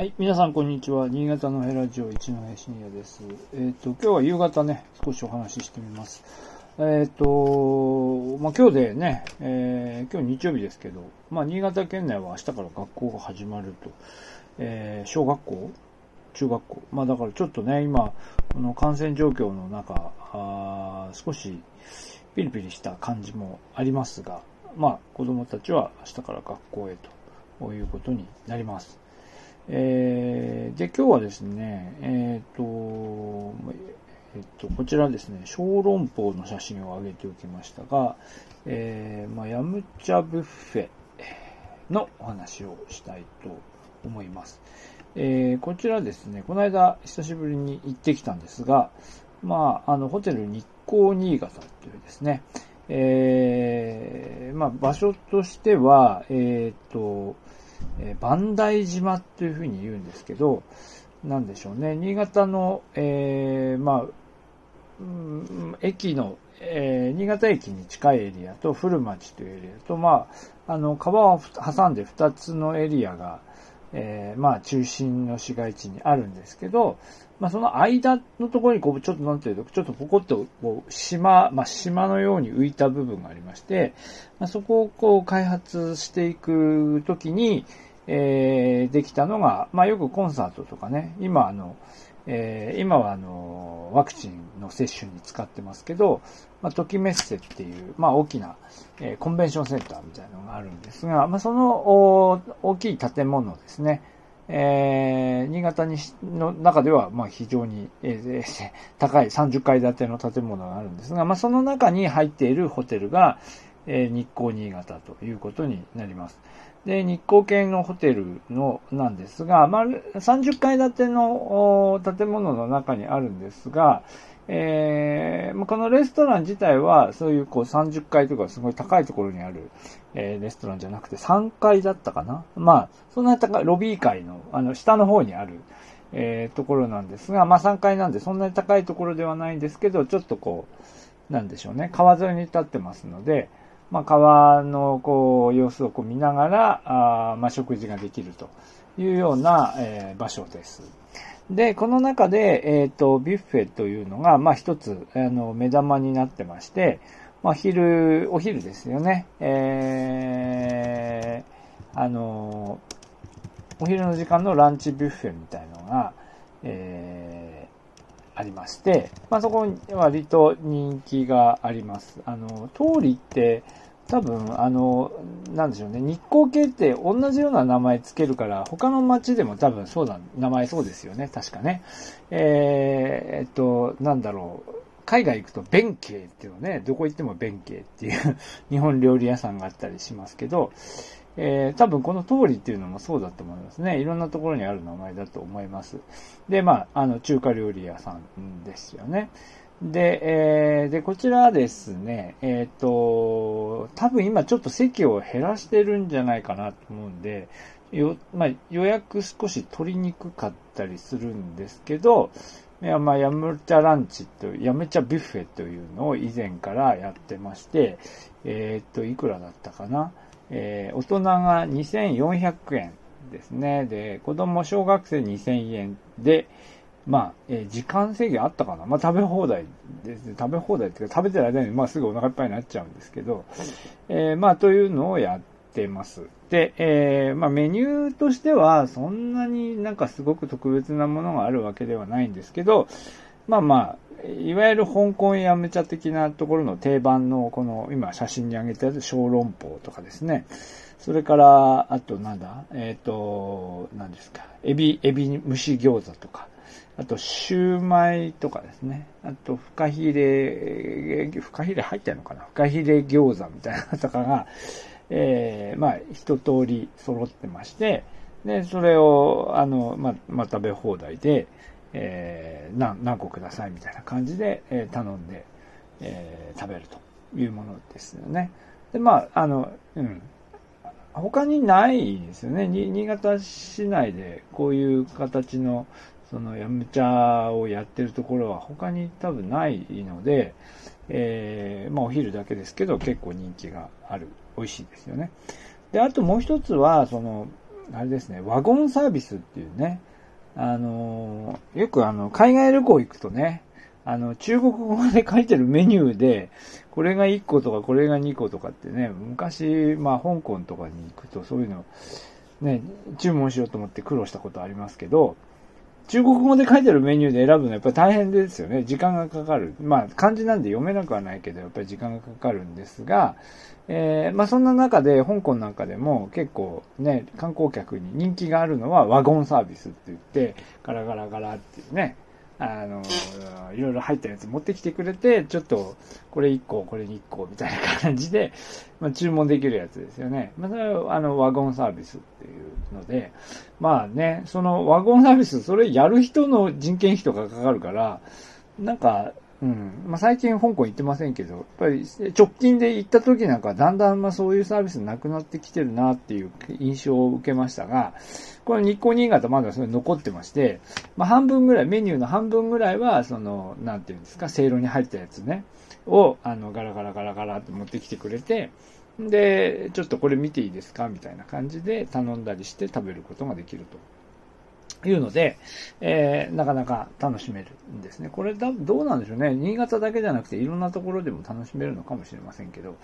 はい、皆さんこんにちは。新潟のヘラジオ一の深夜です。えっ、と、今日は夕方ね、少しお話ししてみます。えっ、と、まあ、今日でね、えー今日日曜日ですけど、まあ、新潟県内は明日から学校が始まると。えー小学校？中学校？まあ、だからちょっとね、今、この感染状況の中、あー少しピリピリした感じもありますが、まあ、子供たちは明日から学校へということになります。えーで、今日はですね、えっ、と、えっと、こちらですね、小籠包の写真を上げておきましたが、えーまあ、ヤムチャブッフェのお話をしたいと思います。えーこちらですね、この間久しぶりに行ってきたんですが、まあ、あの、ホテル日光新潟っていうですね、えーまあ、場所としては、えっ、と、えー磐梯島っていうふうに言うんですけど、なんでしょうね、新潟の、えーまあ、うん駅の、えー新潟駅に近いエリアと古町というエリアと、まあ、あの、川を挟んで2つのエリアが、えーまあ、中心の市街地にあるんですけど、まあ、その間のところに、こう、ちょっとなんていうと、ちょっとポコッと、こう、島、まあ、島のように浮いた部分がありまして、まあ、そこをこう、開発していくときに、えーできたのが、まあ、よくコンサートとかね、今あの、えー今はあの、ワクチンの接種に使ってますけど、まあ、トキメッセっていう、まあ、大きな、えーコンベンションセンターみたいなのがあるんですが、まあ、その大きい建物ですね、えー新潟にの中では、まあ、非常に、えー 高い30階建ての建物があるんですが、まあ、その中に入っているホテルが、えー日光新潟ということになります。で、日光系のホテルの、なんですが、まあ、30階建ての建物の中にあるんですが、えーこのレストラン自体は、そういうこう30階とかすごい高いところにある、えーレストランじゃなくて3階だったかな？まあ、そんな高い、ロビー階の、あの、下の方にある、えーところなんですが、まあ3階なんでそんなに高いところではないんですけど、ちょっとこう、なんでしょうね、川沿いに立ってますので、まあ、川のこう様子をこう見ながら、あまあ、食事ができるというような、えー場所です。で、この中で、えっ、と、ビュッフェというのが、まあ、一つ、あの、目玉になってまして、まあ、昼、お昼ですよね。えー、あの、お昼の時間のランチビュッフェみたいのが、えーありまして、まあ、そこに割と人気があります。あの、通りって、多分、あの、なんでしょうね、日光系って同じような名前つけるから、他の町でも多分そうだ、名前そうですよね、確かね。えーえっと、なんだろう、海外行くと弁慶っていうのね、どこ行っても弁慶っていう日本料理屋さんがあったりしますけど、えー多分この通りっていうのもそうだと思いますね。いろんなところにある名前だと思います。で、まあ、あの、中華料理屋さんですよね。で、えーで、こちらですね、えっ、と、多分今ちょっと席を減らしてるんじゃないかなと思うんで、よ、まあ、予約少し取りにくかったりするんですけど、いや、まあ、ヤムチャランチという、ヤムチャビュッフェというのを以前からやってまして、えっ、と、いくらだったかな？えー大人が2400円ですね。で、子供小学生2000円で、まあ、えー時間制限あったかなまあ、食べ放題ですね。食べ放題っていうか、食べてる間に、まあ、すぐお腹いっぱいになっちゃうんですけど、えーまあ、というのをやってます。で、えーまあ、メニューとしては、そんなになんかすごく特別なものがあるわけではないんですけど、まあまあ、いわゆる香港ヤムチャ的なところの定番の、この今写真に上げたやつ、小籠包とかですね。それから、あとなんだ？えっ、と、何ですか？エビ、エビ蒸し餃子とか。あと、シューマイとかですね。あと、フカヒレ、フカヒレ入ってるのかな？フカヒレ餃子みたいなとかが、えーまあ、一通り揃ってまして、で、それを、あの、ま、まあ、食べ放題で、えー何、何個くださいみたいな感じで、えー頼んで、えー食べるというものですよね。で、まあ、あの、うん。他にないですよね。新潟市内でこういう形の、そのヤムチャをやってるところは他に多分ないので、えーまあお昼だけですけど結構人気がある。美味しいですよね。で、あともう一つは、その、あれですね、ワゴンサービスっていうね、あのよくあの、海外旅行行くとね、あの、中国語で書いてるメニューで、これが1個とかこれが2個とかってね、昔、まあ、香港とかに行くとそういうの、ね、注文しようと思って苦労したことありますけど、中国語で書いてるメニューで選ぶのはやっぱり大変ですよね。時間がかかる。まあ、漢字なんで読めなくはないけど、やっぱり時間がかかるんですが、えー、まあそんな中で、香港なんかでも結構ね、観光客に人気があるのはワゴンサービスって言って、ガラガラガラっていうね、あの、いろいろ入ったやつ持ってきてくれて、ちょっと、これ1個、これ2個、みたいな感じで、まあ、注文できるやつですよね。まあ、それは、あの、ワゴンサービスっていうので、まあね、そのワゴンサービス、それやる人の人件費とかかかるから、なんか、うん。まあ、最近香港行ってませんけど、やっぱり直近で行った時なんかだんだんまあそういうサービスなくなってきてるなっていう印象を受けましたが、この日光新潟まだそれ残ってまして、まあ半分ぐらい、メニューの半分ぐらいは、その、なんていうんですか、せいろに入ったやつね、を、あの、ガラガラガラガラって持ってきてくれて、で、ちょっとこれ見ていいですかみたいな感じで頼んだりして食べることができると。いうので、えー、なかなか楽しめるんですね。これだ、どうなんでしょうね。新潟だけじゃなくていろんなところでも楽しめるのかもしれませんけど、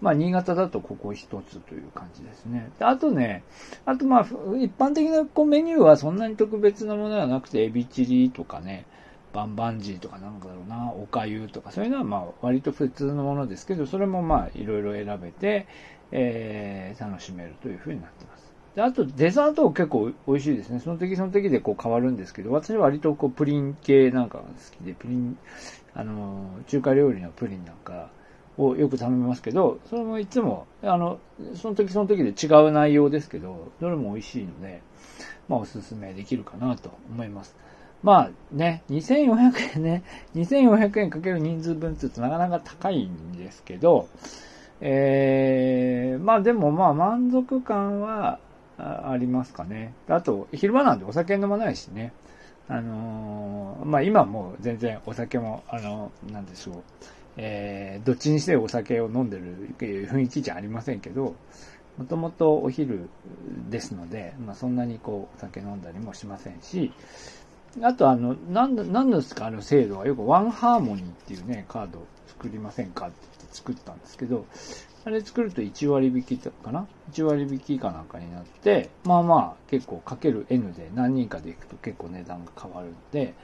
まあ、新潟だとここ一つという感じですね。であとね、あとまあ、一般的なこうメニューはそんなに特別なものではなくて、エビチリとかね、バンバンジーとかなんだろうな、おかゆとか、そういうのはまあ、割と普通のものですけど、それもまあ、いろいろ選べて、えー、楽しめるというふうになってます。で、あとデザート結構美味しいですね。その時その時でこう変わるんですけど、私は割とこうプリン系なんかが好きで、プリン、あの、中華料理のプリンなんかをよく頼みますけど、それもいつも、あの、その時その時で違う内容ですけど、どれも美味しいので、まあおすすめできるかなと思います。まあね、2400円ね、2400円かける人数分って言うとなかなか高いんですけど、えー、まあでもまあ満足感はありますかね。あと、昼間なんでお酒飲まないしね。あのー、まあ今もう全然お酒も、あのー、なんでしょう。えー、どっちにしてお酒を飲んでる雰囲気じゃありませんけど、もともとお昼ですので、まあそんなにこうお酒飲んだりもしませんし、あとあの、なんなんですかあの制度はよくワンハーモニーっていうね、カード作りませんかって言って作ったんですけど、あれ作ると1割引きかな ?1 割引きかなんかになって、まあまあ結構かける N で何人かで行くと結構値段が変わるんで、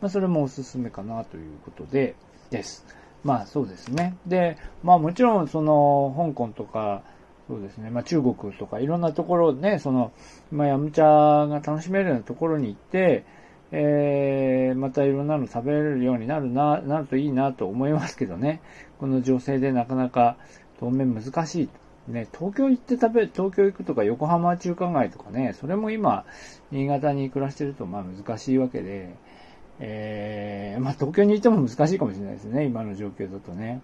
まあそれもおすすめかなということで、です。まあそうですね。で、まあもちろんその香港とか、そうですね。まあ中国とかいろんなところね、その、まあヤムチャが楽しめるようなところに行って、えー、またいろんなの食べれるようになるな、なるといいなと思いますけどね。この情勢でなかなか当面難しい。ね、東京行って食べ、東京行くとか横浜中華街とかね、それも今、新潟に暮らしてるとまあ難しいわけで、えー、まあ東京にいても難しいかもしれないですね、今の状況だとね。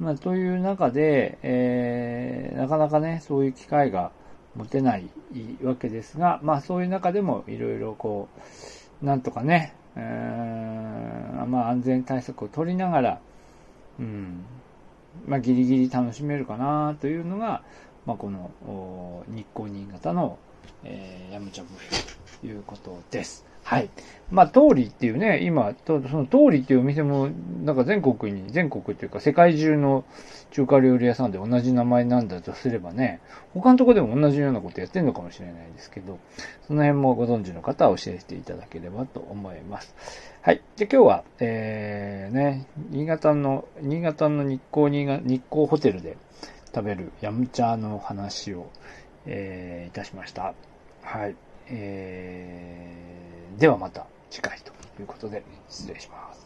まあという中で、えー、なかなかね、そういう機会が持てないわけですが、まあそういう中でもいろいろこう、なんとかね、えーん、まあ安全対策を取りながら、うん、まあ、ギリギリ楽しめるかなというのが、まあ、この日光新潟の、えー、ヤムチャブフェということです。はい。まあ、通りっていうね、今、とその通りっていうお店も、なんか全国に、全国っていうか世界中の中華料理屋さんで同じ名前なんだとすればね、他のとこでも同じようなことやってるのかもしれないですけど、その辺もご存知の方は教えていただければと思います。はい。で、今日は、えー、ね、新潟の、新潟の日光日光ホテルで食べるヤムチャの話を、えー、いたしました。はい。えー、ではまた次回ということで失礼します。